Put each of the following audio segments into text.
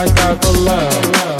I got the love.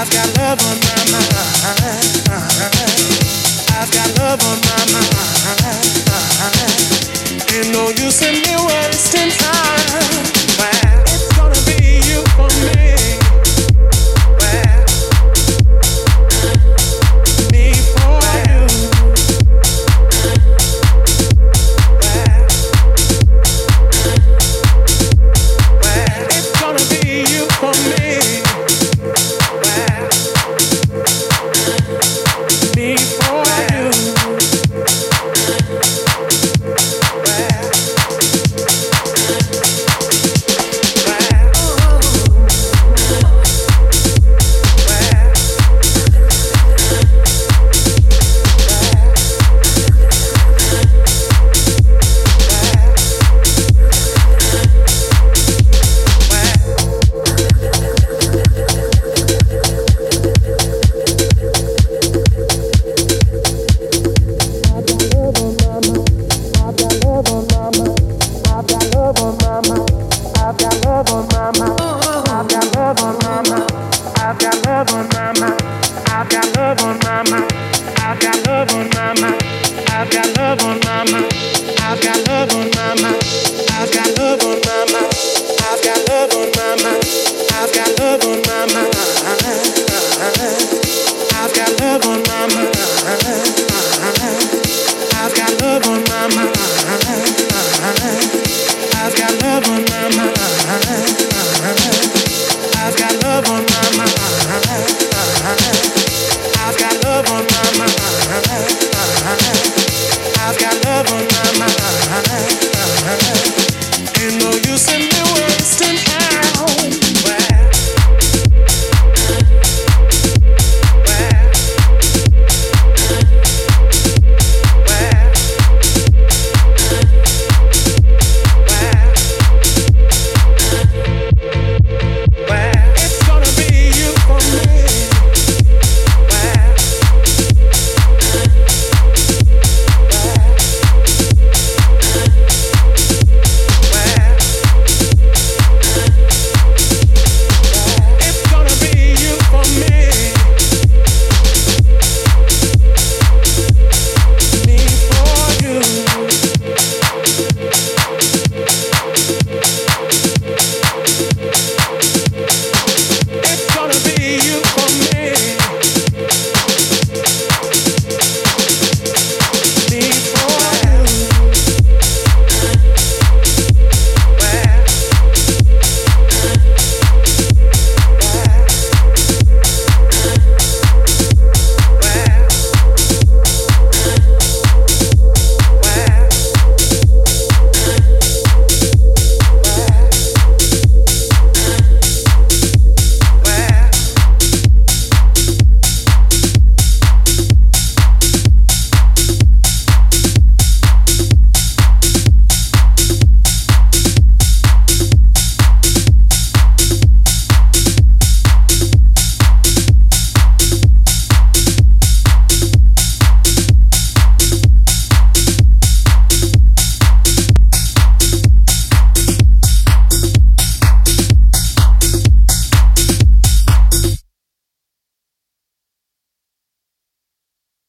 I've got love on my mind. I've got love on my mind. In me wasting time.